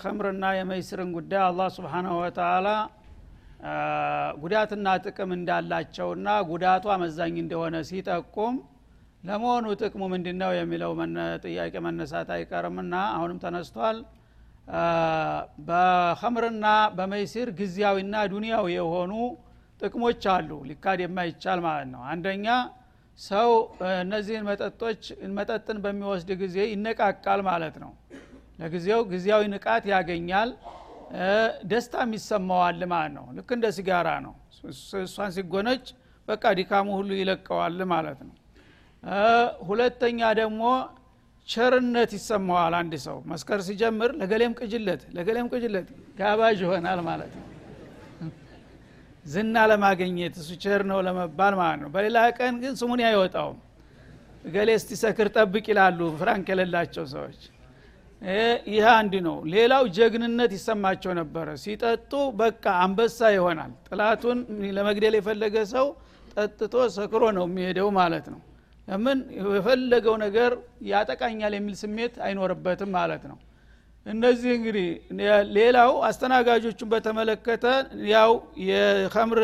የኸምርና የመይስርን ጉዳይ አላህ ስብሓናሁ ወተላ ጉዳትና ጥቅም እንዳላቸውና ጉዳቱ አመዛኝ እንደሆነ ሲጠቁም ለመሆኑ ጥቅሙ ምንድ ነው የሚለው ጥያቄ መነሳት አይቀርምና አሁንም ተነስቷል። በኸምርና በመይሲር ጊዜያዊና ዱንያዊ የሆኑ ጥቅሞች አሉ። ሊካድ የማይቻል ማለት ነው። አንደኛ ሰው እነዚህን መጠጦች መጠጥን በሚወስድ ጊዜ ይነቃቃል ማለት ነው ለጊዜው ጊዜያዊ ንቃት ያገኛል። ደስታም ይሰማዋል ማለት ነው። ልክ እንደ ሲጋራ ነው። እሷን ሲጎነጭ በቃ ዲካሙ ሁሉ ይለቀዋል ማለት ነው። ሁለተኛ ደግሞ ቸርነት ይሰማዋል አንድ ሰው። መስከር ሲጀምር ለገሌም ቅጅለት ለገሌም ቅጅለት ጋባዥ ይሆናል ማለት ነው። ዝና ለማግኘት እሱ ቸር ነው ለመባል ማለት ነው። በሌላ ቀን ግን ስሙን አይወጣውም። ገሌ እስቲ ሰክር ጠብቅ ይላሉ ፍራንክ የሌላቸው ሰዎች ይህ አንድ ነው። ሌላው ጀግንነት ይሰማቸው ነበረ። ሲጠጡ በቃ አንበሳ ይሆናል። ጥላቱን ለመግደል የፈለገ ሰው ጠጥቶ ሰክሮ ነው የሚሄደው ማለት ነው። ለምን? የፈለገው ነገር ያጠቃኛል የሚል ስሜት አይኖርበትም ማለት ነው። እነዚህ እንግዲህ ሌላው አስተናጋጆቹን በተመለከተ ያው የከምር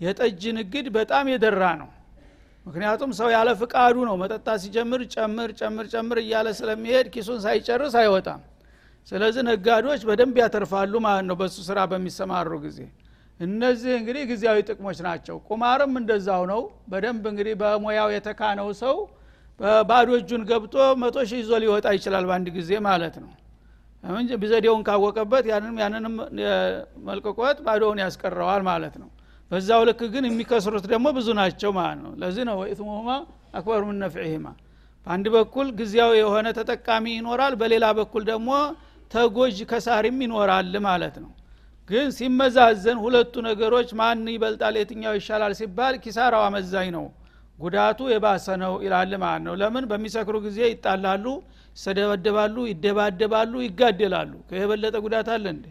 የጠጅ ንግድ በጣም የደራ ነው ምክንያቱም ሰው ያለ ፍቃዱ ነው። መጠጣ ሲጀምር ጨምር ጨምር ጨምር እያለ ስለሚሄድ ኪሱን ሳይጨርስ አይወጣም። ስለዚህ ነጋዴዎች በደንብ ያተርፋሉ ማለት ነው በሱ ስራ በሚሰማሩ ጊዜ። እነዚህ እንግዲህ ጊዜያዊ ጥቅሞች ናቸው። ቁማርም እንደዛው ነው። በደንብ እንግዲህ በሙያው የተካነው ሰው ባዶ እጁን ገብቶ መቶ ሺህ ይዞ ሊወጣ ይችላል በአንድ ጊዜ ማለት ነው። ቢዘዴውን ካወቀበት ያንንም ያንንም መልቅቆት ባዶውን ያስቀረዋል ማለት ነው በዛው ልክ ግን የሚከስሩት ደግሞ ብዙ ናቸው ማለት ነው። ለዚህ ነው ወኢትሙሁማ አክበሩ ምን በአንድ በኩል ጊዜያዊ የሆነ ተጠቃሚ ይኖራል በሌላ በኩል ደግሞ ተጎጅ ከሳሪም ይኖራል ማለት ነው። ግን ሲመዛዘን ሁለቱ ነገሮች ማን ይበልጣል የትኛው ይሻላል ሲባል ኪሳራው አመዛኝ ነው ጉዳቱ የባሰ ነው ይላል ማለት ነው። ለምን? በሚሰክሩ ጊዜ ይጣላሉ ይሰደበደባሉ ይደባደባሉ ይጋደላሉ። ከየበለጠ ጉዳት አለ እንዴ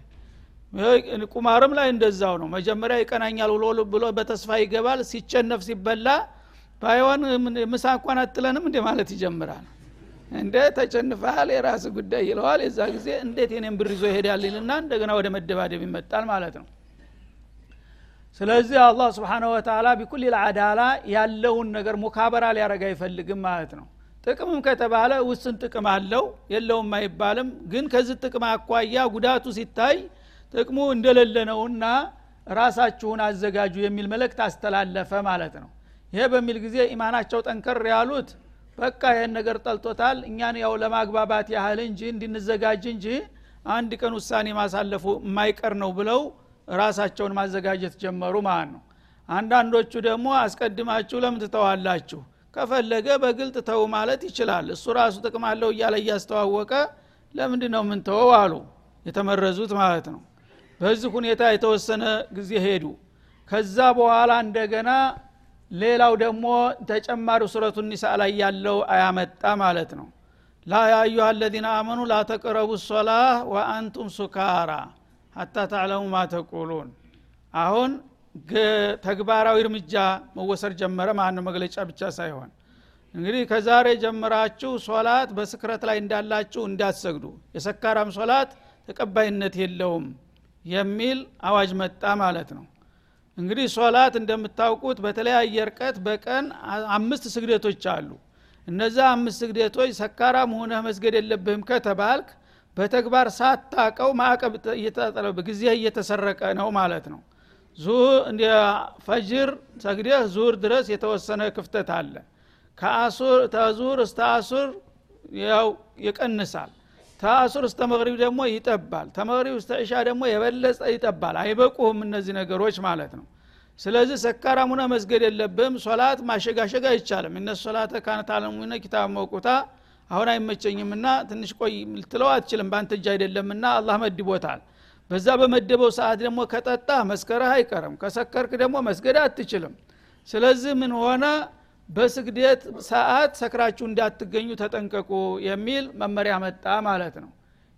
ቁማርም ላይ እንደዛው ነው። መጀመሪያ ይቀናኛል ብሎ ብሎ በተስፋ ይገባል። ሲቸነፍ ሲበላ ባይሆን ምሳ እንኳን አትለንም እንደ ማለት ይጀምራል። እንደ ተጨንፈሃል የራስ ጉዳይ ይለዋል። የዛ ጊዜ እንዴት የኔም ብር ይዞ ይሄዳል ይልና እንደገና ወደ መደባደብ ይመጣል ማለት ነው። ስለዚህ አላህ ስብሓነ ወተላ ቢኩል ልአዳላ ያለውን ነገር ሙካበራ ሊያረግ አይፈልግም ማለት ነው። ጥቅምም ከተባለ ውስን ጥቅም አለው የለውም አይባልም። ግን ከዚህ ጥቅም አኳያ ጉዳቱ ሲታይ ጥቅሙ እንደሌለ ነውና ራሳችሁን አዘጋጁ የሚል መልእክት አስተላለፈ ማለት ነው። ይሄ በሚል ጊዜ ኢማናቸው ጠንከር ያሉት በቃ ይህን ነገር ጠልቶታል እኛን ያው ለማግባባት ያህል እንጂ እንድንዘጋጅ እንጂ አንድ ቀን ውሳኔ ማሳለፉ የማይቀር ነው ብለው ራሳቸውን ማዘጋጀት ጀመሩ ማለት ነው። አንዳንዶቹ ደግሞ አስቀድማችሁ ለምን ትተዋላችሁ? ከፈለገ በግልጥ ተው ማለት ይችላል። እሱ ራሱ ጥቅም አለው እያለ እያስተዋወቀ ለምንድ ነው ምንተወው አሉ የተመረዙት ማለት ነው በዚህ ሁኔታ የተወሰነ ጊዜ ሄዱ። ከዛ በኋላ እንደገና ሌላው ደግሞ ተጨማሪ ሱረቱ ኒሳ ላይ ያለው አያመጣ ማለት ነው። ላ ያአዩሃ አለዚነ አመኑ ላ ተቅረቡ ሶላህ ወአንቱም ሱካራ ሀታ ታዕለሙ ማ አሁን ተግባራዊ እርምጃ መወሰድ ጀመረ ማን መግለጫ ብቻ ሳይሆን። እንግዲህ ከዛሬ ጀምራችሁ ሶላት በስክረት ላይ እንዳላችሁ እንዳትሰግዱ። የሰካራም ሶላት ተቀባይነት የለውም የሚል አዋጅ መጣ ማለት ነው። እንግዲህ ሶላት እንደምታውቁት በተለያየ እርቀት በቀን አምስት ስግደቶች አሉ። እነዛ አምስት ስግደቶች ሰካራም ሆነህ መስገድ የለብህም ከተባልክ በተግባር ሳታቀው ማዕቀብ እየተጠለብ ጊዜ እየተሰረቀ ነው ማለት ነው። ፈጅር ሰግደህ ዙር ድረስ የተወሰነ ክፍተት አለ። ከአሱር ተዙር እስተ አሱር ያው ይቀንሳል ተአሱር እስተ መቅሪብ ደግሞ ይጠባል። ተመቅሪብ እስተ እሻ ደግሞ የበለጠ ይጠባል። አይበቁህም እነዚህ ነገሮች ማለት ነው። ስለዚህ ሰካራሙነ መስገድ የለብህም። ሶላት ማሸጋሸግ አይቻልም። እነ ሶላተ ካነት ኪታብ መውቁታ አሁን አይመቸኝምና ትንሽ ቆይ ልትለው አትችልም። በአንተ እጅ አይደለምና አላህ መድቦታል። በዛ በመደበው ሰዓት ደግሞ ከጠጣ መስከረህ አይቀርም። ከሰከርክ ደግሞ መስገድ አትችልም። ስለዚህ ምን ሆነ በስግደት ሰዓት ሰክራችሁ እንዳትገኙ ተጠንቀቁ የሚል መመሪያ መጣ ማለት ነው።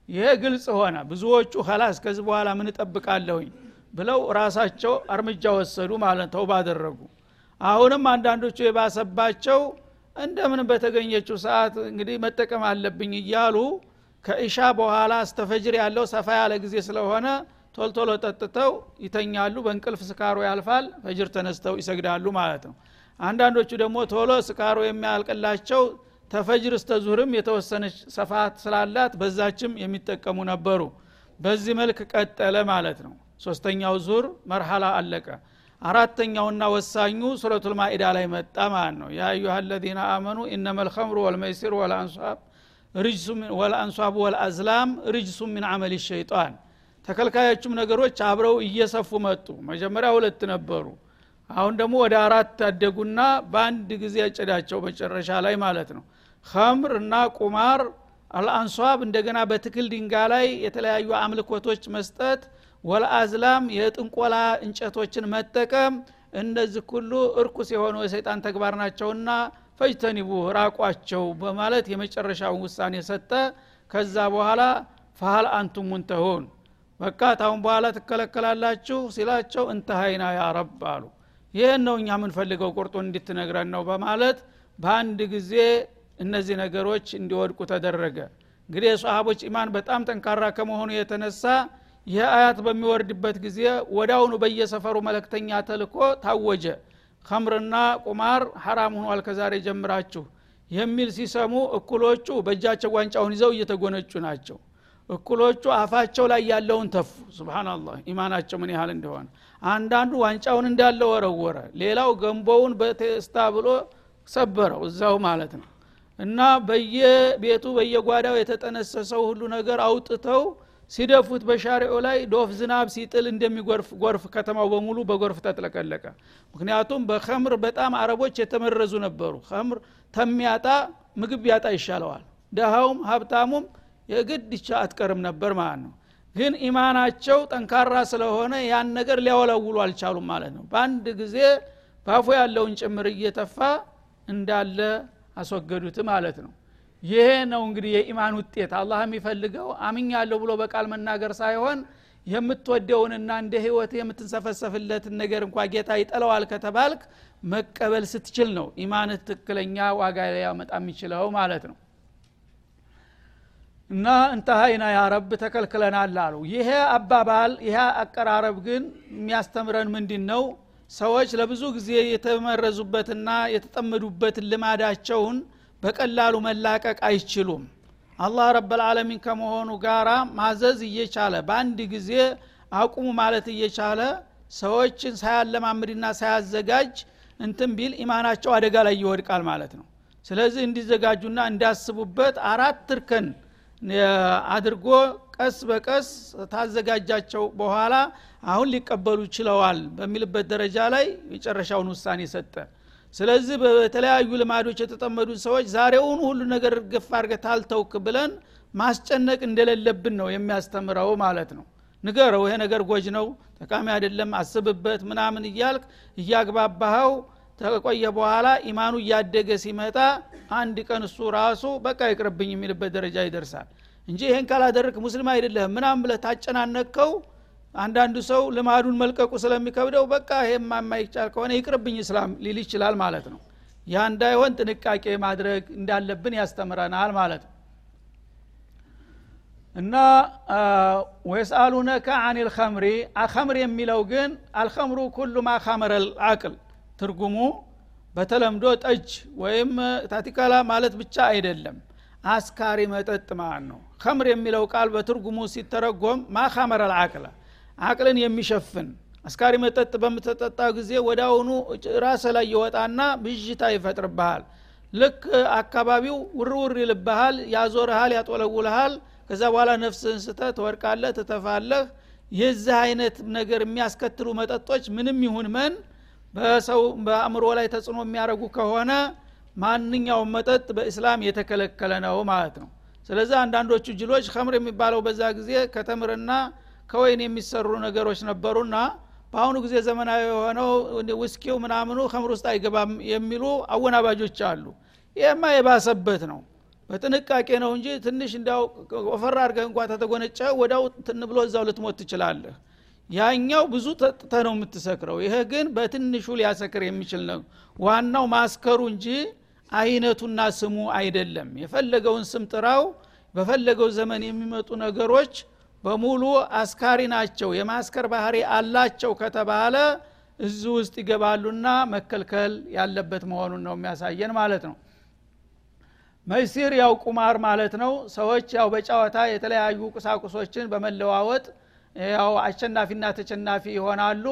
ይሄ ግልጽ ሆነ። ብዙዎቹ ኸላስ ከዚህ በኋላ ምን እጠብቃለሁኝ ብለው ራሳቸው እርምጃ ወሰዱ ማለት ተው ባደረጉ አሁንም አንዳንዶቹ የባሰባቸው እንደምን በተገኘችው ሰዓት እንግዲህ መጠቀም አለብኝ እያሉ ከእሻ በኋላ እስተፈጅር ያለው ሰፋ ያለ ጊዜ ስለሆነ ቶልቶሎ ጠጥተው ይተኛሉ በእንቅልፍ ስካሮ ያልፋል ፈጅር ተነስተው ይሰግዳሉ ማለት ነው አንዳንዶቹ ደግሞ ቶሎ ስካሮ የሚያልቅላቸው ተፈጅር እስተ ዙህርም የተወሰነች ሰፋት ስላላት በዛችም የሚጠቀሙ ነበሩ። በዚህ መልክ ቀጠለ ማለት ነው። ሶስተኛው ዙር መርሐላ አለቀ። አራተኛውና ወሳኙ ሱረቱል ማኢዳ ላይ መጣ ማለት ነው። ያ አዩሃ አለዚነ አመኑ ኢነመ ልከምሩ ወልመይሲር ወልአንሷብ ወልአንሷብ ወልአዝላም ርጅሱ ምን አመል ሸይጣን። ተከልካዮቹም ነገሮች አብረው እየሰፉ መጡ። መጀመሪያ ሁለት ነበሩ አሁን ደግሞ ወደ አራት ታደጉና በአንድ ጊዜ ያጨዳቸው መጨረሻ ላይ ማለት ነው። ከምር እና ቁማር አልአንሷብ እንደገና በትክል ድንጋ ላይ የተለያዩ አምልኮቶች መስጠት ወልአዝላም የጥንቆላ እንጨቶችን መጠቀም እነዚህ ሁሉ እርኩስ የሆኑ የሰይጣን ተግባር ናቸውና ፈጅተኒቡ ራቋቸው በማለት የመጨረሻውን ውሳኔ ሰጠ። ከዛ በኋላ ፈሀል አንቱም ሙንተሁን በቃ ታሁን በኋላ ትከለከላላችሁ ሲላቸው እንተሀይና ያ ረብ አሉ ይህን ነው እኛ የምንፈልገው ቁርጡን እንድትነግረን ነው በማለት በአንድ ጊዜ እነዚህ ነገሮች እንዲወድቁ ተደረገ። እንግዲህ የሰሃቦች ኢማን በጣም ጠንካራ ከመሆኑ የተነሳ ይህ አያት በሚወርድበት ጊዜ ወዳውኑ በየሰፈሩ መለክተኛ ተልኮ ታወጀ። ከምርና ቁማር ሐራም ሆኗል ከዛሬ ጀምራችሁ የሚል ሲሰሙ እኩሎቹ በእጃቸው ዋንጫውን ይዘው እየተጎነጩ ናቸው እኩሎቹ አፋቸው ላይ ያለውን ተፉ። ስብናላህ ኢማናቸው ምን ያህል እንደሆነ። አንዳንዱ ዋንጫውን እንዳለ ወረወረ ሌላው ገንቦውን በቴስታ ብሎ ሰበረው እዛው ማለት ነው። እና በየቤቱ በየጓዳው የተጠነሰሰው ሁሉ ነገር አውጥተው ሲደፉት በሻሪዑ ላይ ዶፍ ዝናብ ሲጥል እንደሚጎርፍ ጎርፍ ከተማው በሙሉ በጎርፍ ተጥለቀለቀ። ምክንያቱም በከምር በጣም አረቦች የተመረዙ ነበሩ። ከምር ተሚያጣ ምግብ ያጣ ይሻለዋል። ደሃውም ሀብታሙም የግድ ይቻ አትቀርም ነበር ማለት ነው። ግን ኢማናቸው ጠንካራ ስለሆነ ያን ነገር ሊያወለውሉ አልቻሉም ማለት ነው። በአንድ ጊዜ ባፎ ያለውን ጭምር እየተፋ እንዳለ አስወገዱት ማለት ነው። ይሄ ነው እንግዲህ የኢማን ውጤት። አላህ የሚፈልገው አምኛለሁ ብሎ በቃል መናገር ሳይሆን የምትወደውንና እንደ ህይወት የምትንሰፈሰፍለትን ነገር እንኳ ጌታ ይጠለዋል ከተባልክ መቀበል ስትችል ነው ኢማንህ ትክክለኛ ዋጋ ሊያመጣ የሚችለው ማለት ነው እና እንተሀይና ያረብ ተከልክለናል አሉ። ይሄ አባባል ይሄ አቀራረብ ግን የሚያስተምረን ምንድን ነው ሰዎች ለብዙ ጊዜ የተመረዙበትና የተጠመዱበትን ልማዳቸውን በቀላሉ መላቀቅ አይችሉም። አላህ ረበልዓለሚን ከመሆኑ ጋራ ማዘዝ እየቻለ በአንድ ጊዜ አቁሙ ማለት እየቻለ ሰዎችን ሳያለማምድና ሳያዘጋጅ እንትን ቢል ኢማናቸው አደጋ ላይ ይወድቃል ማለት ነው። ስለዚህ እንዲዘጋጁና እንዲያስቡበት አራት እርከን አድርጎ ቀስ በቀስ ታዘጋጃቸው በኋላ አሁን ሊቀበሉ ችለዋል በሚልበት ደረጃ ላይ የጨረሻውን ውሳኔ ሰጠ። ስለዚህ በተለያዩ ልማዶች የተጠመዱ ሰዎች ዛሬውን ሁሉ ነገር ግፍ አርገ ታልተውክ ብለን ማስጨነቅ እንደሌለብን ነው የሚያስተምረው ማለት ነው። ንገረው ይሄ ነገር ጎጅ ነው ጠቃሚ አይደለም አስብበት ምናምን እያልክ እያግባባኸው ተቆየ በኋላ ኢማኑ እያደገ ሲመጣ አንድ ቀን እሱ ራሱ በቃ ይቅርብኝ የሚልበት ደረጃ ይደርሳል እንጂ ይህን ካላደረግ ሙስሊም አይደለህም ምናም ብለህ ታጨናነቅከው አንዳንዱ ሰው ልማዱን መልቀቁ ስለሚከብደው በቃ ይሄማ የማይቻል ከሆነ ይቅርብኝ እስላም ሊል ይችላል ማለት ነው። ያ እንዳይሆን ጥንቃቄ ማድረግ እንዳለብን ያስተምረናል ማለት ነው። እና ወየስአሉነከ አን ልከምሪ አከምር የሚለው ግን አልከምሩ ኩሉ ማ ካመረ አቅል ትርጉሙ በተለምዶ ጠጅ ወይም ታቲካላ ማለት ብቻ አይደለም። አስካሪ መጠጥ ማለት ነው። ከምር የሚለው ቃል በትርጉሙ ሲተረጎም ማካመረ ልአቅለ አቅልን የሚሸፍን። አስካሪ መጠጥ በምትጠጣ ጊዜ ወዳውኑ ራስ ላይ ይወጣና ብዥታ ይፈጥርብሃል። ልክ አካባቢው ውርውር ይልብሃል ያዞርሃል ያጦለውልሃል። ከዛ በኋላ ነፍስህን ስተ ትወድቃለህ ትተፋለህ። የዚህ አይነት ነገር የሚያስከትሉ መጠጦች ምንም ይሁን መን በሰው በአእምሮ ላይ ተጽዕኖ የሚያደርጉ ከሆነ ማንኛውም መጠጥ በእስላም የተከለከለ ነው ማለት ነው። ስለዚህ አንዳንዶቹ ጅሎች ከምር የሚባለው በዛ ጊዜ ከተምርና ከወይን የሚሰሩ ነገሮች ነበሩና በአሁኑ ጊዜ ዘመናዊ የሆነው ውስኪው ምናምኑ ከምር ውስጥ አይገባም የሚሉ አወናባጆች አሉ። ይህማ የባሰበት ነው። በጥንቃቄ ነው እንጂ ትንሽ እንዲያው ወፈር አድርገህ እንኳ ተተጎነጨ ወዳው ትን ብሎ እዛው ልትሞት ትችላለህ ያኛው ብዙ ጠጥተ ነው የምትሰክረው። ይሄ ግን በትንሹ ሊያሰክር የሚችል ነው። ዋናው ማስከሩ እንጂ አይነቱና ስሙ አይደለም። የፈለገውን ስም ጥራው። በፈለገው ዘመን የሚመጡ ነገሮች በሙሉ አስካሪ ናቸው። የማስከር ባህሪ አላቸው ከተባለ እዚህ ውስጥ ይገባሉና መከልከል ያለበት መሆኑን ነው የሚያሳየን ማለት ነው። መይሲር ያው ቁማር ማለት ነው። ሰዎች ያው በጨዋታ የተለያዩ ቁሳቁሶችን በመለዋወጥ ያው አሸናፊና ተሸናፊ ይሆናሉ።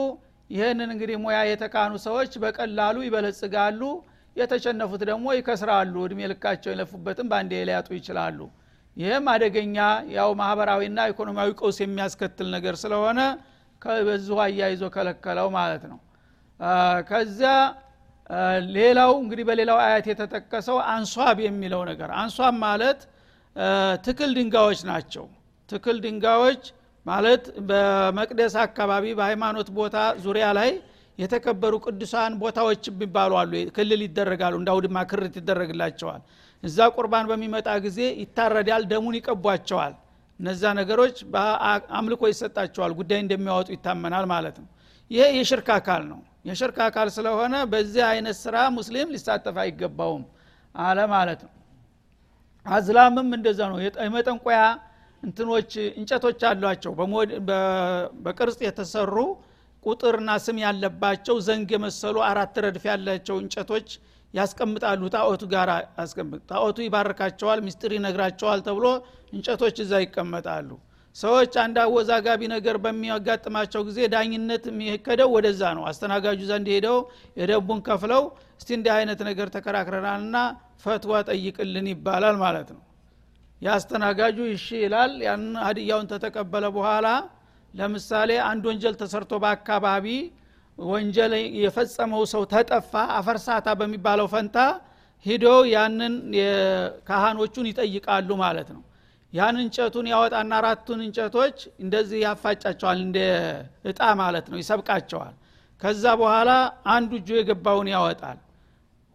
ይህንን እንግዲህ ሙያ የተካኑ ሰዎች በቀላሉ ይበለጽጋሉ። የተሸነፉት ደግሞ ይከስራሉ። እድሜ ልካቸው የለፉበትም በአንዴ ሊያጡ ይችላሉ። ይህም አደገኛ ያው ማህበራዊና ኢኮኖሚያዊ ቀውስ የሚያስከትል ነገር ስለሆነ በዚሁ አያይዞ ከለከለው ማለት ነው። ከዚያ ሌላው እንግዲህ በሌላው አያት የተጠቀሰው አንሷብ የሚለው ነገር። አንሷብ ማለት ትክል ድንጋዮች ናቸው። ትክል ድንጋዮች ማለት በመቅደስ አካባቢ በሃይማኖት ቦታ ዙሪያ ላይ የተከበሩ ቅዱሳን ቦታዎች የሚባሉ አሉ። ክልል ይደረጋሉ እንዳውድማ ክርት ይደረግላቸዋል። እዛ ቁርባን በሚመጣ ጊዜ ይታረዳል ደሙን ይቀቧቸዋል። እነዛ ነገሮች አምልኮ ይሰጣቸዋል ጉዳይ እንደሚያወጡ ይታመናል ማለት ነው። ይሄ የሽርክ አካል ነው። የሽርክ አካል ስለሆነ በዚህ አይነት ስራ ሙስሊም ሊሳተፍ አይገባውም አለ ማለት ነው። አዝላምም እንደዛ ነው። የመጠንቆያ እንትኖች እንጨቶች አሏቸው። በቅርጽ የተሰሩ ቁጥርና ስም ያለባቸው ዘንግ የመሰሉ አራት ረድፍ ያላቸው እንጨቶች ያስቀምጣሉ። ጣዖቱ ጋር ያስቀምጥ ጣዖቱ ይባርካቸዋል ሚስጥር ይነግራቸዋል ተብሎ እንጨቶች እዛ ይቀመጣሉ። ሰዎች አንድ አወዛጋቢ ነገር በሚያጋጥማቸው ጊዜ ዳኝነት የሚከደው ወደዛ ነው። አስተናጋጁ ዘንድ ሄደው የደቡን ከፍለው እስቲ እንዲህ አይነት ነገር ተከራክረናልና ፈትዋ ጠይቅልን ይባላል ማለት ነው የአስተናጋጁ ይሺ ይላል። ያን ሀዲያውን ተተቀበለ በኋላ ለምሳሌ አንድ ወንጀል ተሰርቶ በአካባቢ ወንጀል የፈጸመው ሰው ተጠፋ አፈርሳታ በሚባለው ፈንታ ሂደው ያንን ካህኖቹን ይጠይቃሉ ማለት ነው። ያን እንጨቱን ያወጣና አራቱን እንጨቶች እንደዚህ ያፋጫቸዋል እንደ እጣ ማለት ነው ይሰብቃቸዋል። ከዛ በኋላ አንዱ እጁ የገባውን ያወጣል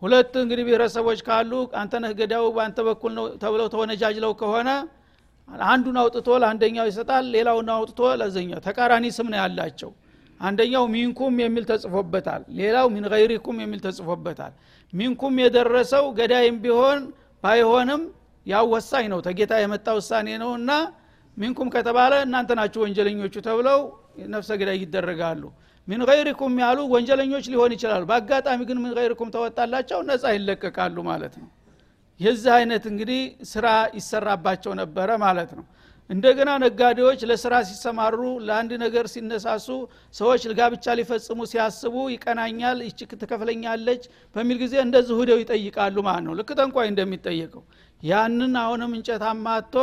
ሁለት እንግዲህ ብሔረሰቦች ካሉ አንተ ነህ ገዳው በአንተ በኩል ነው ተብለው ተወነጃጅለው ከሆነ አንዱን አውጥቶ ለአንደኛው ይሰጣል ሌላውን አውጥቶ ለዘኛው ተቃራኒ ስም ነው ያላቸው። አንደኛው ሚንኩም የሚል ተጽፎበታል ሌላው ሚን ገይሪኩም የሚል ተጽፎበታል። ሚንኩም የደረሰው ገዳይም ቢሆን ባይሆንም ያው ወሳኝ ነው ተጌታ የመጣ ውሳኔ ነው። እና ሚንኩም ከተባለ እናንተ ናችሁ ወንጀለኞቹ ተብለው ነፍሰ ገዳይ ይደረጋሉ ሚን ገይሪኩም ያሉ ወንጀለኞች ሊሆን ይችላሉ በአጋጣሚ ግን ሚን ገይሪኩም ተወጣላቸው ነጻ ይለቀቃሉ ማለት ነው። የዚህ አይነት እንግዲህ ስራ ይሰራባቸው ነበረ ማለት ነው። እንደገና ነጋዴዎች ለስራ ሲሰማሩ ለአንድ ነገር ሲነሳሱ ሰዎች ጋብቻ ሊፈጽሙ ሲያስቡ ይቀናኛል ይች ትከፍለኛለች በሚል ጊዜ እንደዚህ ሁደው ይጠይቃሉ ማለት ነው። ልክ ጠንቋይ እንደሚጠየቀው ያንን አሁንም እንጨት አማቶ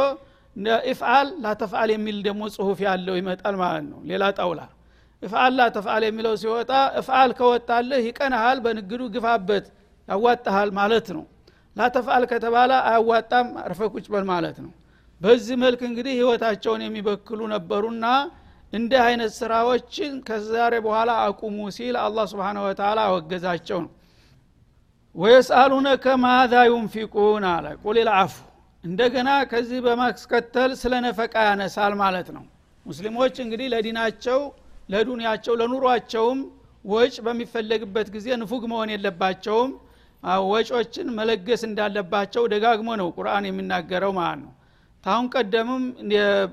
ኢፍአል ላተፍአል የሚል ደግሞ ጽሁፍ ያለው ይመጣል ማለት ነው። ሌላ ጣውላ እፍአል ላተፍአል የሚለው ሲወጣ እፍአል ከወጣልህ ይቀናሃል በንግዱ ግፋበት ያዋጣሃል ማለት ነው። ላተፍአል ከተባለ አያዋጣም አርፈቁጭ በል ማለት ነው። በዚህ መልክ እንግዲህ ህይወታቸውን የሚበክሉ ነበሩና እንዲህ አይነት ስራዎችን ከዛሬ በኋላ አቁሙ ሲል አላህ ስብሓን ወተላ አወገዛቸው ነው። ወየስአሉነከ ማዛ ዩንፊቁን አለ። ቁል ልአፉ እንደገና ከዚህ በማስከተል ስለ ነፈቃ ያነሳል ማለት ነው። ሙስሊሞች እንግዲህ ለዲናቸው ለዱንያቸው ለኑሯቸውም ወጭ በሚፈለግበት ጊዜ ንፉግ መሆን የለባቸውም። ወጮችን መለገስ እንዳለባቸው ደጋግሞ ነው ቁርአን የሚናገረው ማለት ነው። ታሁን ቀደምም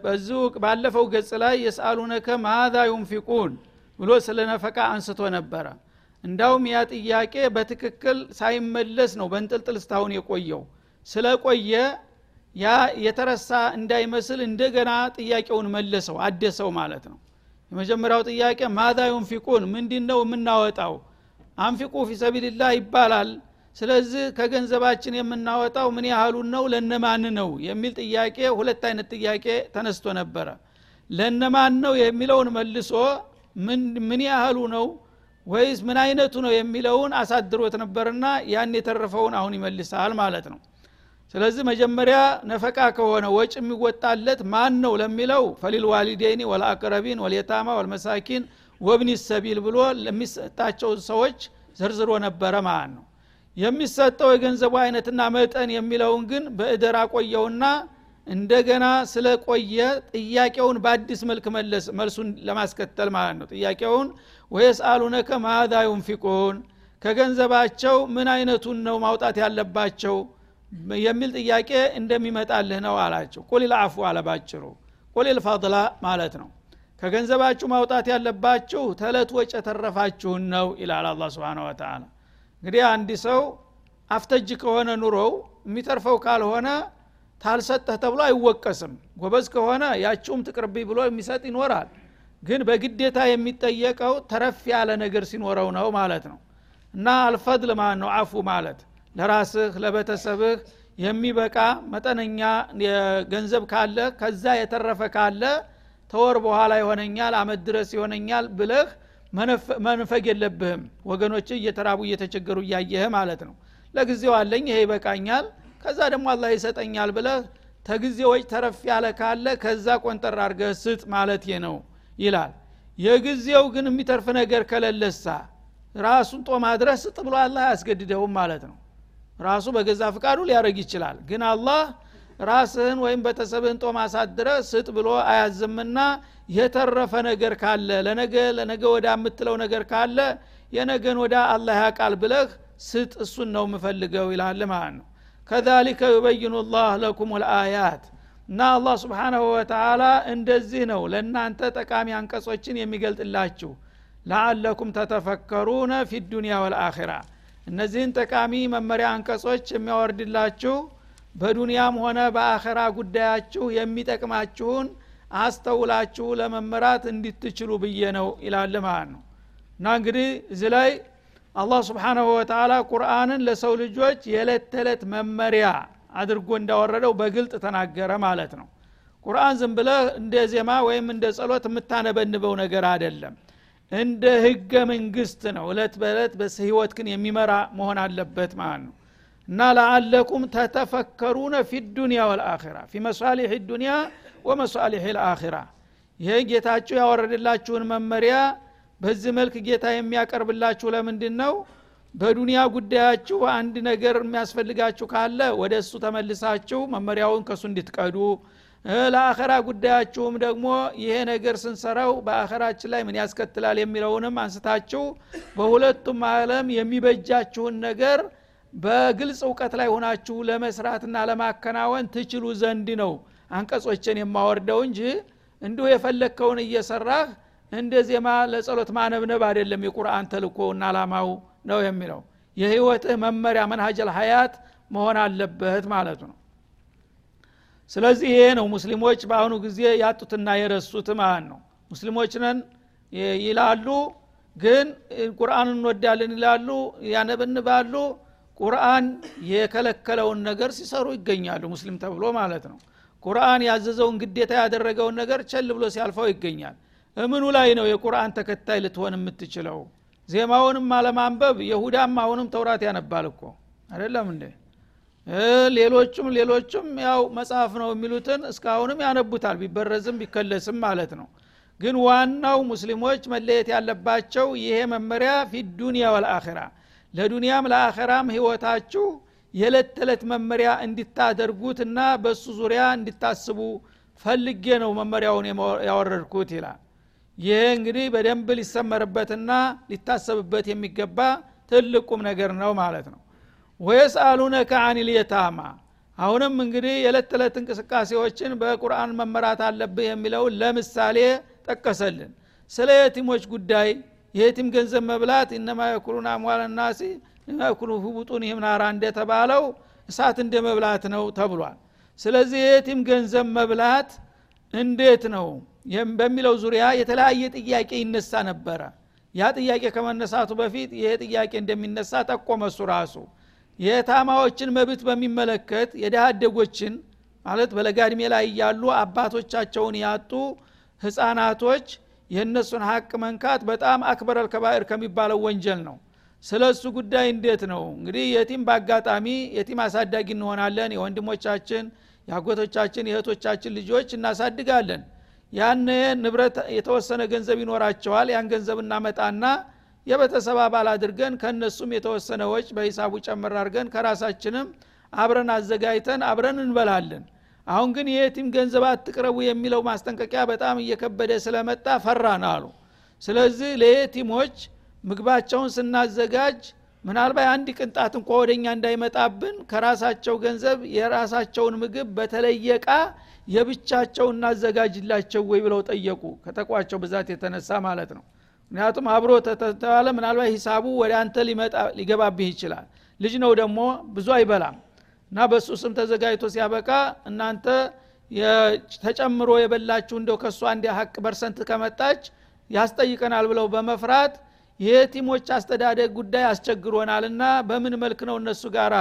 በዚሁ ባለፈው ገጽ ላይ የስአሉነከ ማዛ ዩንፊቁን ብሎ ስለ ነፈቃ አንስቶ ነበረ። እንዳውም ያ ጥያቄ በትክክል ሳይመለስ ነው በንጥልጥል ስታሁን የቆየው። ስለቆየ ያ የተረሳ እንዳይመስል እንደገና ጥያቄውን መለሰው አደሰው ማለት ነው የመጀመሪያው ጥያቄ ማዛ ዩንፊቁን ምንድ ነው የምናወጣው? አንፊቁ ፊሰቢልላህ ይባላል። ስለዚህ ከገንዘባችን የምናወጣው ምን ያህሉን ነው? ለነማን ነው? የሚል ጥያቄ ሁለት አይነት ጥያቄ ተነስቶ ነበረ። ለነማን ነው የሚለውን መልሶ ምን ያህሉ ነው? ወይስ ምን አይነቱ ነው የሚለውን አሳድሮት ነበርና ያን የተረፈውን አሁን ይመልሳል ማለት ነው ስለዚህ መጀመሪያ ነፈቃ ከሆነ ወጭ የሚወጣለት ማን ነው ለሚለው ፈሊል ዋሊዴኒ ወልአቅረቢን ወልየታማ ወልመሳኪን ወብኒ ሰቢል ብሎ ለሚሰጣቸው ሰዎች ዘርዝሮ ነበረ ማለት ነው። የሚሰጠው የገንዘቡ አይነትና መጠን የሚለውን ግን በእደር አቆየውና እንደገና ስለቆየ ጥያቄውን በአዲስ መልክ መለስ መልሱን ለማስከተል ማለት ነው። ጥያቄውን ወየስአሉነከ ማዛ ዩንፊቁን ከገንዘባቸው ምን አይነቱን ነው ማውጣት ያለባቸው የሚል ጥያቄ እንደሚመጣልህ ነው አላቸው። ቁል ልአፉ አለባጭሩ ቁል ልፈضላ ማለት ነው። ከገንዘባችሁ ማውጣት ያለባችሁ ተለት ወጭ የተረፋችሁን ነው ይላል አላ ስብን ወተላ እንግዲህ አንድ ሰው አፍተጅ ከሆነ ኑሮው የሚተርፈው ካልሆነ ታልሰጠህ ተብሎ አይወቀስም። ጎበዝ ከሆነ ያችውም ትቅርቢ ብሎ የሚሰጥ ይኖራል። ግን በግዴታ የሚጠየቀው ተረፍ ያለ ነገር ሲኖረው ነው ማለት ነው። እና አልፈድል ማለት ነው አፉ ማለት ለራስህ ለቤተሰብህ የሚበቃ መጠነኛ ገንዘብ ካለ ከዛ የተረፈ ካለ ተወር በኋላ ይሆነኛል አመት ድረስ ይሆነኛል ብለህ መንፈግ የለብህም። ወገኖች እየተራቡ እየተቸገሩ እያየህ ማለት ነው። ለጊዜው አለኝ ይሄ ይበቃኛል ከዛ ደግሞ አላህ ይሰጠኛል ብለህ ተጊዜዎች ተረፍ ያለ ካለ ከዛ ቆንጠር አርገህ ስጥ ማለት ነው ይላል። የጊዜው ግን የሚተርፍ ነገር ከለለሳ ራሱን ጦማ ድረስ ስጥ ብሎ አላህ አያስገድደውም ማለት ነው ራሱ በገዛ ፍቃዱ ሊያደረግ ይችላል። ግን አላህ ራስህን ወይም ቤተሰብህን ጦማ አሳድረ ስጥ ብሎ አያዝምና የተረፈ ነገር ካለ ለነገ ለነገ ወዳ የምትለው ነገር ካለ የነገን ወዳ አላህ ያቃል ብለህ ስጥ እሱን ነው የምፈልገው ይላል ማለት ነው። ከዛሊከ ዩበይኑ ላህ ለኩም ልአያት እና አላህ ስብሓናሁ ወተላ እንደዚህ ነው ለእናንተ ጠቃሚ አንቀጾችን የሚገልጥላችሁ። ለአለኩም ተተፈከሩነ ፊ ዱኒያ ወልአኺራ እነዚህን ጠቃሚ መመሪያ አንቀጾች የሚያወርድላችሁ በዱንያም ሆነ በአኸራ ጉዳያችሁ የሚጠቅማችሁን አስተውላችሁ ለመመራት እንድትችሉ ብዬ ነው ይላል ማለት ነው። እና እንግዲህ እዚህ ላይ አላህ ስብሓናሁ ወተላ ቁርአንን ለሰው ልጆች የዕለት ተዕለት መመሪያ አድርጎ እንዳወረደው በግልጥ ተናገረ ማለት ነው። ቁርአን ዝም ብለህ እንደ ዜማ ወይም እንደ ጸሎት የምታነበንበው ነገር አይደለም እንደ ህገ መንግስት ነው። እለት በእለት በህይወት ግን የሚመራ መሆን አለበት ማለት ነው። እና ለአለኩም ተተፈከሩነ ፊ ዱኒያ ወልአኺራ ፊ መሳሊሕ ዱኒያ ወመሳሊሕ ልአኺራ። ይሄ ጌታችሁ ያወረድላችሁን መመሪያ በዚህ መልክ ጌታ የሚያቀርብላችሁ ለምንድን ነው በዱንያ ጉዳያችሁ አንድ ነገር የሚያስፈልጋችሁ ካለ ወደ እሱ ተመልሳችሁ መመሪያውን ከእሱ እንድትቀዱ ለአኸራ ጉዳያችሁም ደግሞ ይሄ ነገር ስንሰራው በአኸራችን ላይ ምን ያስከትላል የሚለውንም አንስታችሁ በሁለቱም አለም የሚበጃችሁን ነገር በግልጽ እውቀት ላይ ሆናችሁ ለመስራትና ለማከናወን ትችሉ ዘንድ ነው አንቀጾችን የማወርደው እንጂ እንዲሁ የፈለግከውን እየሰራህ እንደ ዜማ ለጸሎት ማነብነብ አይደለም የቁርአን ተልኮና አላማው ነው የሚለው። የህይወትህ መመሪያ መንሀጀል ሀያት መሆን አለበት ማለቱ ነው ስለዚህ ይሄ ነው ሙስሊሞች በአሁኑ ጊዜ ያጡትና የረሱት ማለት ነው። ሙስሊሞች ነን ይላሉ ግን ቁርአን እንወዳለን ይላሉ ያነብንባሉ ቁርአን የከለከለውን ነገር ሲሰሩ ይገኛሉ ሙስሊም ተብሎ ማለት ነው። ቁርአን ያዘዘውን ግዴታ ያደረገውን ነገር ቸል ብሎ ሲያልፈው ይገኛል። እምኑ ላይ ነው የቁርአን ተከታይ ልትሆን የምትችለው? ዜማውንም አለማንበብ የሁዳም አሁንም ተውራት ያነባል እኮ። አይደለም እንዴ ሌሎቹም ሌሎቹም ያው መጽሐፍ ነው የሚሉትን እስካሁንም ያነቡታል። ቢበረዝም ቢከለስም ማለት ነው። ግን ዋናው ሙስሊሞች መለየት ያለባቸው ይሄ መመሪያ ፊ ዱኒያ ወልአኺራ ለዱንያም ለአኸራም ህይወታችሁ የዕለት ተዕለት መመሪያ እንዲታደርጉትና በእሱ ዙሪያ እንዲታስቡ ፈልጌ ነው መመሪያውን ያወረድኩት ይላል። ይሄ እንግዲህ በደንብ ሊሰመርበትና ሊታሰብበት የሚገባ ትልቁም ነገር ነው ማለት ነው ወየስአሉነከ አኒል የታማ። አሁንም እንግዲህ የዕለት ተዕለት እንቅስቃሴዎችን በቁርአን መመራት አለብህ የሚለውን ለምሳሌ ጠቀሰልን። ስለ የቲሞች ጉዳይ የየቲም ገንዘብ መብላት እነማ የኩሉን አምዋል ናሲ የኩሉ ቡጡንህም ናራ እንደተባለው እሳት እንደ መብላት ነው ተብሏል። ስለዚህ የየቲም ገንዘብ መብላት እንዴት ነው በሚለው ዙሪያ የተለያየ ጥያቄ ይነሳ ነበረ። ያ ጥያቄ ከመነሳቱ በፊት ይሄ ጥያቄ እንደሚነሳ ጠቆመ እሱ ራሱ የታማዎችን መብት በሚመለከት የድሃ አደጎችን ማለት በለጋ እድሜ ላይ ያሉ አባቶቻቸውን ያጡ ህፃናቶች የእነሱን ሀቅ መንካት በጣም አክበረል ከባኤር ከሚባለው ወንጀል ነው። ስለ እሱ ጉዳይ እንዴት ነው? እንግዲህ የቲም በአጋጣሚ የቲም አሳዳጊ እንሆናለን። የወንድሞቻችን የአጎቶቻችን የእህቶቻችን ልጆች እናሳድጋለን። ያን ንብረት የተወሰነ ገንዘብ ይኖራቸዋል። ያን ገንዘብ እናመጣና የቤተሰብ አባል አድርገን ከእነሱም የተወሰነ ወጭ በሂሳቡ ጨምር አድርገን ከራሳችንም አብረን አዘጋጅተን አብረን እንበላለን። አሁን ግን የየቲም ገንዘብ አትቅረቡ የሚለው ማስጠንቀቂያ በጣም እየከበደ ስለመጣ ፈራን አሉ። ስለዚህ ለየቲሞች ምግባቸውን ስናዘጋጅ ምናልባት አንድ ቅንጣት እንኳ ወደኛ እንዳይመጣብን ከራሳቸው ገንዘብ የራሳቸውን ምግብ በተለየ እቃ የብቻቸው እናዘጋጅላቸው ወይ ብለው ጠየቁ። ከተቋቸው ብዛት የተነሳ ማለት ነው ምክንያቱም አብሮ ተተባለ ምናልባት ሂሳቡ ወደ አንተ ሊገባብህ ይችላል። ልጅ ነው ደግሞ ብዙ አይበላም እና በእሱ ስም ተዘጋጅቶ ሲያበቃ እናንተ ተጨምሮ የበላችሁ እንደው ከእሷ እንዲ ሀቅ percent ከመጣች ያስጠይቀናል ብለው በመፍራት የቲሞች አስተዳደግ ጉዳይ አስቸግሮናልና በምን መልክ ነው እነሱ ጋር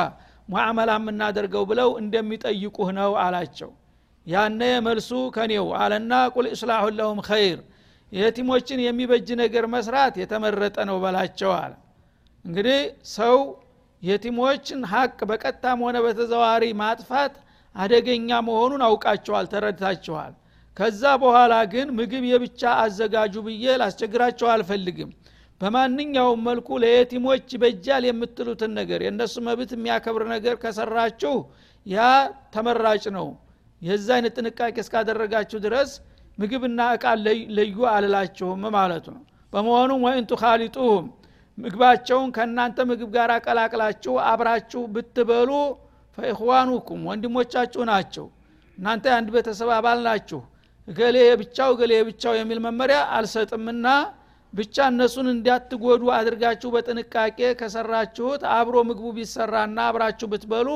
معاملة የምናደርገው ብለው እንደሚጠይቁህ ነው አላቸው። ያነ መልሱ ከኔው አለና قل إصلاح لهم خير የቲሞችን የሚበጅ ነገር መስራት የተመረጠ ነው በላቸው እንግዲህ ሰው የቲሞችን ሀቅ በቀጥታም ሆነ በተዘዋሪ ማጥፋት አደገኛ መሆኑን አውቃቸዋል ተረድታችኋል ከዛ በኋላ ግን ምግብ የብቻ አዘጋጁ ብዬ ላስቸግራቸው አልፈልግም። በማንኛውም መልኩ ለየቲሞች ይበጃል የምትሉትን ነገር የእነሱ መብት የሚያከብር ነገር ከሰራችሁ ያ ተመራጭ ነው። የዛ አይነት ጥንቃቄ እስካደረጋችሁ ድረስ ምግብና እቃ ለዩ አልላችሁም ማለቱ ነው። በመሆኑም ወይን ቱካሊጡሁም ምግባቸውን ከእናንተ ምግብ ጋር አቀላቅላችሁ አብራችሁ ብትበሉ ፈኢኽዋኑኩም ወንድሞቻችሁ ናቸው። እናንተ የአንድ ቤተሰብ አባል ናችሁ። እገሌ የብቻው እገሌ የብቻው የሚል መመሪያ አልሰጥምና ብቻ እነሱን እንዲያትጎዱ አድርጋችሁ በጥንቃቄ ከሰራችሁት አብሮ ምግቡ ቢሰራና አብራችሁ ብትበሉ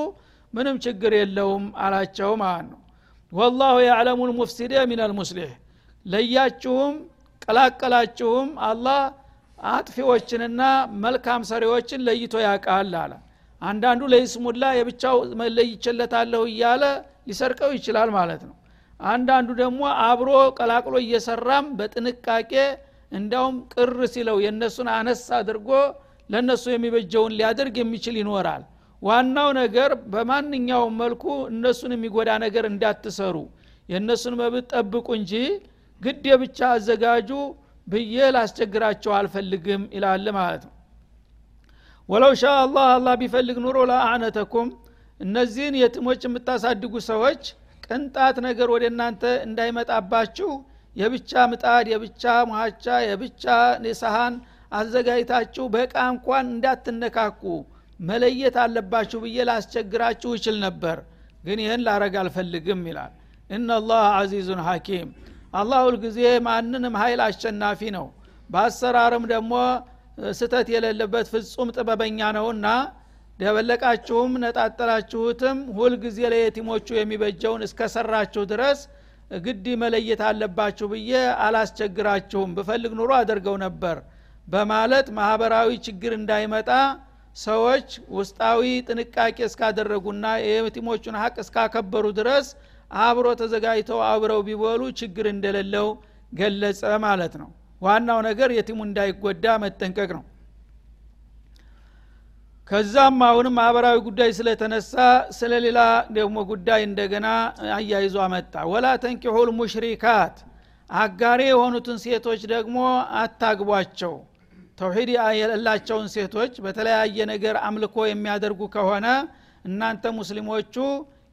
ምንም ችግር የለውም አላቸው ማለት ነው ወላሁ ያዕለሙ ልሙፍሲደ ሚን አልሙስሊሕ ለያችሁም ቀላቀላችሁም አላህ አጥፊዎችንና መልካም ሰሪዎችን ለይቶ ያቃል አለ። አንዳንዱ ለይስሙላ የብቻው መለይቸለታለሁ እያለ ሊሰርቀው ይችላል ማለት ነው። አንዳንዱ ደግሞ አብሮ ቀላቅሎ እየሰራም በጥንቃቄ እንዳውም ቅር ሲለው የእነሱን አነስ አድርጎ ለእነሱ የሚበጀውን ሊያደርግ የሚችል ይኖራል ዋናው ነገር በማንኛውም መልኩ እነሱን የሚጎዳ ነገር እንዳትሰሩ። የእነሱን መብት ጠብቁ እንጂ ግድ የብቻ አዘጋጁ ብዬ ላስቸግራቸው አልፈልግም ይላል ማለት ነው። ወለው ሻ አላህ አላህ ቢፈልግ ኑሮ ለአዕነተኩም እነዚህን የትሞች የምታሳድጉ ሰዎች ቅንጣት ነገር ወደ እናንተ እንዳይመጣባችሁ የብቻ ምጣድ የብቻ ሙሃቻ የብቻ ሰሃን አዘጋጅታችሁ በእቃ እንኳን እንዳትነካኩ መለየት አለባችሁ ብዬ ላስቸግራችሁ ይችል ነበር ግን ይህን ላረግ አልፈልግም ይላል። እናላህ አዚዙን ሐኪም። አላህ ሁልጊዜ ማንንም ኃይል አሸናፊ ነው። በአሰራርም ደግሞ ስተት የሌለበት ፍጹም ጥበበኛ ነውና ደበለቃችሁም ነጣጠላችሁትም ሁልጊዜ ለየቲሞቹ የሚበጀውን እስከሰራችሁ ድረስ ግድ መለየት አለባችሁ ብዬ አላስቸግራችሁም። ብፈልግ ኑሮ አደርገው ነበር በማለት ማህበራዊ ችግር እንዳይመጣ ሰዎች ውስጣዊ ጥንቃቄ እስካደረጉና የየቲሞቹን ሀቅ እስካከበሩ ድረስ አብሮ ተዘጋጅተው አብረው ቢበሉ ችግር እንደሌለው ገለጸ ማለት ነው። ዋናው ነገር የቲሙ እንዳይጎዳ መጠንቀቅ ነው። ከዛም አሁንም ማህበራዊ ጉዳይ ስለተነሳ ስለ ሌላ ደግሞ ጉዳይ እንደገና አያይዞ አመጣ። ወላ ተንኪሑል ሙሽሪካት አጋሪ የሆኑትን ሴቶች ደግሞ አታግቧቸው ተውሂድ የሌላቸውን ሴቶች በተለያየ ነገር አምልኮ የሚያደርጉ ከሆነ እናንተ ሙስሊሞቹ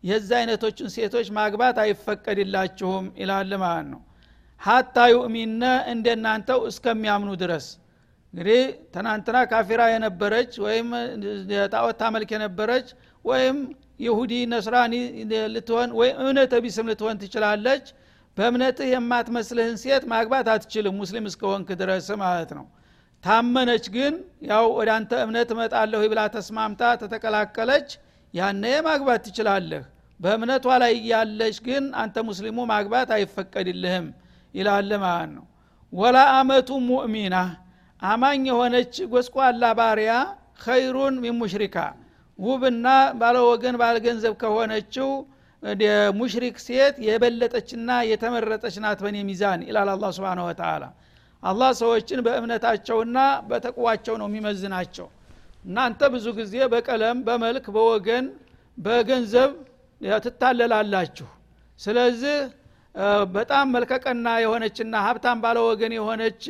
የዛ አይነቶችን ሴቶች ማግባት አይፈቀድላችሁም ይላል ማለት ነው። ሀታ ዩእሚነ እንደናንተው እስከሚያምኑ ድረስ። እንግዲህ ትናንትና ካፊራ የነበረች ወይም ጣዖት ታመልክ የነበረች ወይም ይሁዲ ነስራኒ ልትሆን ወይም እምነተ ቢስም ልትሆን ትችላለች። በእምነትህ የማትመስልህን ሴት ማግባት አትችልም ሙስሊም እስከሆንክ ድረስ ማለት ነው ታመነች ግን ያው ወደ አንተ እምነት እመጣለሁ ብላ ተስማምታ ተተቀላቀለች። ያነ ማግባት ትችላለህ። በእምነቷ ላይ ያለች ግን አንተ ሙስሊሙ ማግባት አይፈቀድልህም ይላል ማለት ነው። ወላ አመቱ ሙእሚና አማኝ የሆነች ጎስቋላ ባሪያ ኸይሩን ሚን ሙሽሪካ ውብና ባለወገን ባለገንዘብ ከሆነችው ሙሽሪክ ሴት የበለጠችና የተመረጠች ናት በኔ ሚዛን ይላል አላ ስብን ወተላ አላህ ሰዎችን በእምነታቸውና በተቅዋቸው ነው የሚመዝናቸው። እናንተ ብዙ ጊዜ በቀለም በመልክ በወገን በገንዘብ ትታለላላችሁ። ስለዚህ በጣም መልከቀና የሆነችና ሀብታም ባለ ወገን የሆነች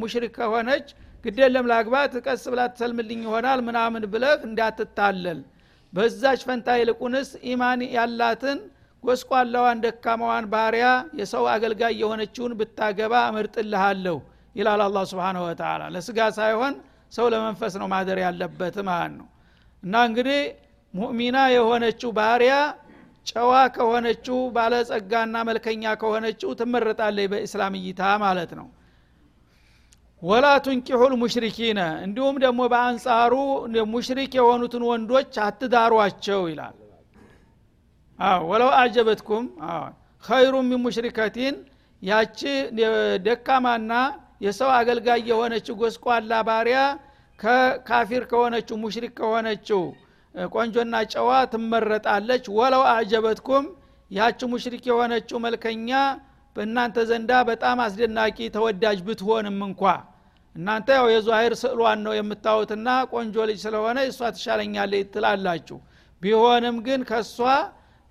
ሙሽሪክ ከሆነች ግደለም ላግባት ቀስ ብላ ትሰልምልኝ ይሆናል ምናምን ብለህ እንዳትታለል። በዛች ፈንታ ይልቁንስ ኢማን ያላትን ጎስቋላዋን ደካማዋን ባሪያ የሰው አገልጋይ የሆነችውን ብታገባ እመርጥልሃለሁ ይላል አላ ስብን ወተላ ለስጋ ሳይሆን ሰው ለመንፈስ ነው ማደር ያለበት ማለት ነው። እና እንግዲህ ሙእሚና የሆነችው ባህሪያ ጨዋ ከሆነችው ባለጸጋና መልከኛ ከሆነችው ትመረጣለች በእስላም እይታ ማለት ነው። ولا تنكحوا المشركين እንዲሁም ደግሞ በአንጻሩ ሙሽሪክ የሆኑትን ወንዶች አትዳሯቸው ይላል ወለው አጀበትኩም ኸይሩ ሚን ሙሽሪከቲን ያቺ ደካማና የሰው አገልጋይ የሆነችው ጎስቋላ ባሪያ ከካፊር ከሆነችው ሙሽሪክ ከሆነችው ቆንጆና ጨዋ ትመረጣለች። ወለው አጀበትኩም ያቺ ሙሽሪክ የሆነችው መልከኛ በእናንተ ዘንዳ በጣም አስደናቂ ተወዳጅ ብትሆንም እንኳ። እናንተ ያው የዛሂር ስዕሏን ነው የምታዩትና ቆንጆ ልጅ ስለሆነ እሷ ትሻለኛለች ትላላችሁ። ቢሆንም ግን ከእሷ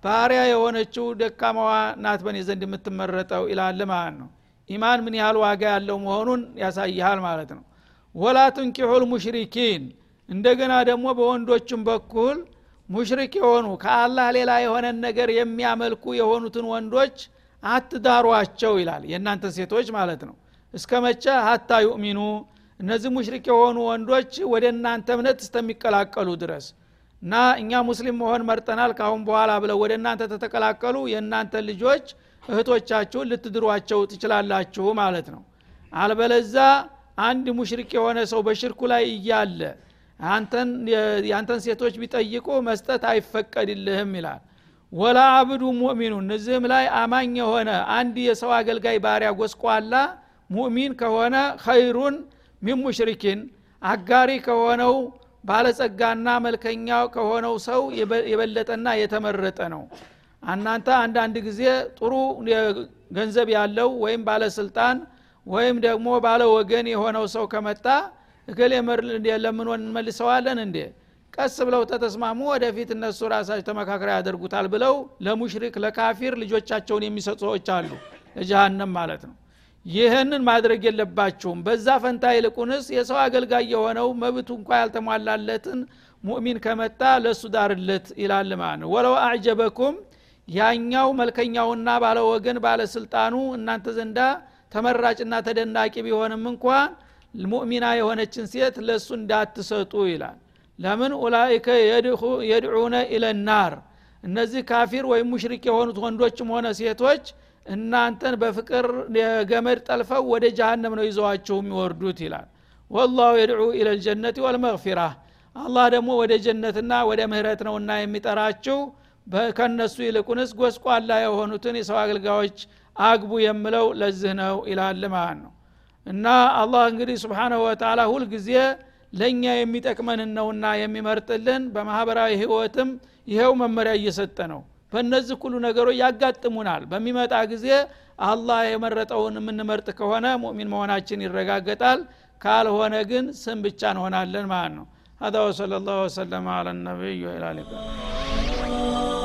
ባሪያ የሆነችው ደካማዋ ናት በእኔ ዘንድ የምትመረጠው ይላል ማለት ነው። ኢማን ምን ያህል ዋጋ ያለው መሆኑን ያሳይሃል ማለት ነው። ولا تنكحوا المشركين እንደገና ደግሞ በወንዶችም በኩል ሙሽሪክ የሆኑ ከአላህ ሌላ የሆነን ነገር የሚያመልኩ የሆኑትን ወንዶች አትዳሯቸው ይላል የእናንተ ሴቶች ማለት ነው። እስከ መቼ? حتى يؤمنوا እነዚህ ሙሽሪክ የሆኑ ወንዶች ወደ እናንተ እምነት እስተሚቀላቀሉ ድረስ እና እኛ ሙስሊም መሆን መርጠናል ካሁን በኋላ ብለው ወደ እናንተ ተተቀላቀሉ። የእናንተ ልጆች እህቶቻችሁን ልትድሯቸው ትችላላችሁ ማለት ነው። አልበለዛ አንድ ሙሽሪክ የሆነ ሰው በሽርኩ ላይ እያለ ያንተን ሴቶች ቢጠይቁ መስጠት አይፈቀድልህም ይላል። ወላ አብዱ ሙእሚኑ እነዚህም ላይ አማኝ የሆነ አንድ የሰው አገልጋይ ባሪያ ጎስቋላ ሙእሚን ከሆነ ኸይሩን ሚን ሙሽሪኪን አጋሪ ከሆነው ባለጸጋና መልከኛው ከሆነው ሰው የበለጠና የተመረጠ ነው። እናንተ አንዳንድ ጊዜ ጥሩ ገንዘብ ያለው ወይም ባለስልጣን ወይም ደግሞ ባለ ወገን የሆነው ሰው ከመጣ እገሌ ለምን እንመልሰዋለን እንዴ? ቀስ ብለው ተተስማሙ ወደፊት እነሱ ራሳቸው ተመካከሪያ ያደርጉታል ብለው ለሙሽሪክ ለካፊር ልጆቻቸውን የሚሰጡ ሰዎች አሉ። ለጀሃነም ማለት ነው ይህንን ማድረግ የለባችሁም። በዛ ፈንታ ይልቁንስ የሰው አገልጋይ የሆነው መብቱ እንኳ ያልተሟላለትን ሙእሚን ከመጣ ለእሱ ዳርለት ይላል ማለት ነው። ወለው አዕጀበኩም ያኛው መልከኛውና ባለ ወገን ባለስልጣኑ እናንተ ዘንዳ ተመራጭና ተደናቂ ቢሆንም እንኳን ሙእሚና የሆነችን ሴት ለእሱ እንዳትሰጡ ይላል። ለምን? ኡላይከ የድዑነ ኢለናር። እነዚህ ካፊር ወይም ሙሽሪክ የሆኑት ወንዶችም ሆነ ሴቶች እናንተን በፍቅር ገመድ ጠልፈው ወደ ጃሃንም ነው ይዘዋቸው የሚወርዱት ይላል። ወላሁ የድዑ ኢለልጀነት ወልመግፊራ አላህ ደግሞ ወደ ጀነትና ወደ ምህረት ነውና የሚጠራችው ከነሱ ይልቁንስ ጎስቋላ የሆኑትን የሰው አገልጋዮች አግቡ የምለው ለዚህ ነው ይላል ማለት ነው። እና አላህ እንግዲህ ስብሓናሁ ወተላ ሁልጊዜ ለእኛ የሚጠቅመንን ነውና የሚመርጥልን በማህበራዊ ህይወትም ይኸው መመሪያ እየሰጠ ነው በእነዚህ ሁሉ ነገሮች ያጋጥሙናል በሚመጣ ጊዜ አላህ የመረጠውን የምንመርጥ ከሆነ ሙእሚን መሆናችን ይረጋገጣል ካልሆነ ግን ስም ብቻ እንሆናለን ማለት ነው هذا وصلى الله وسلم على النبي وإلى اللقاء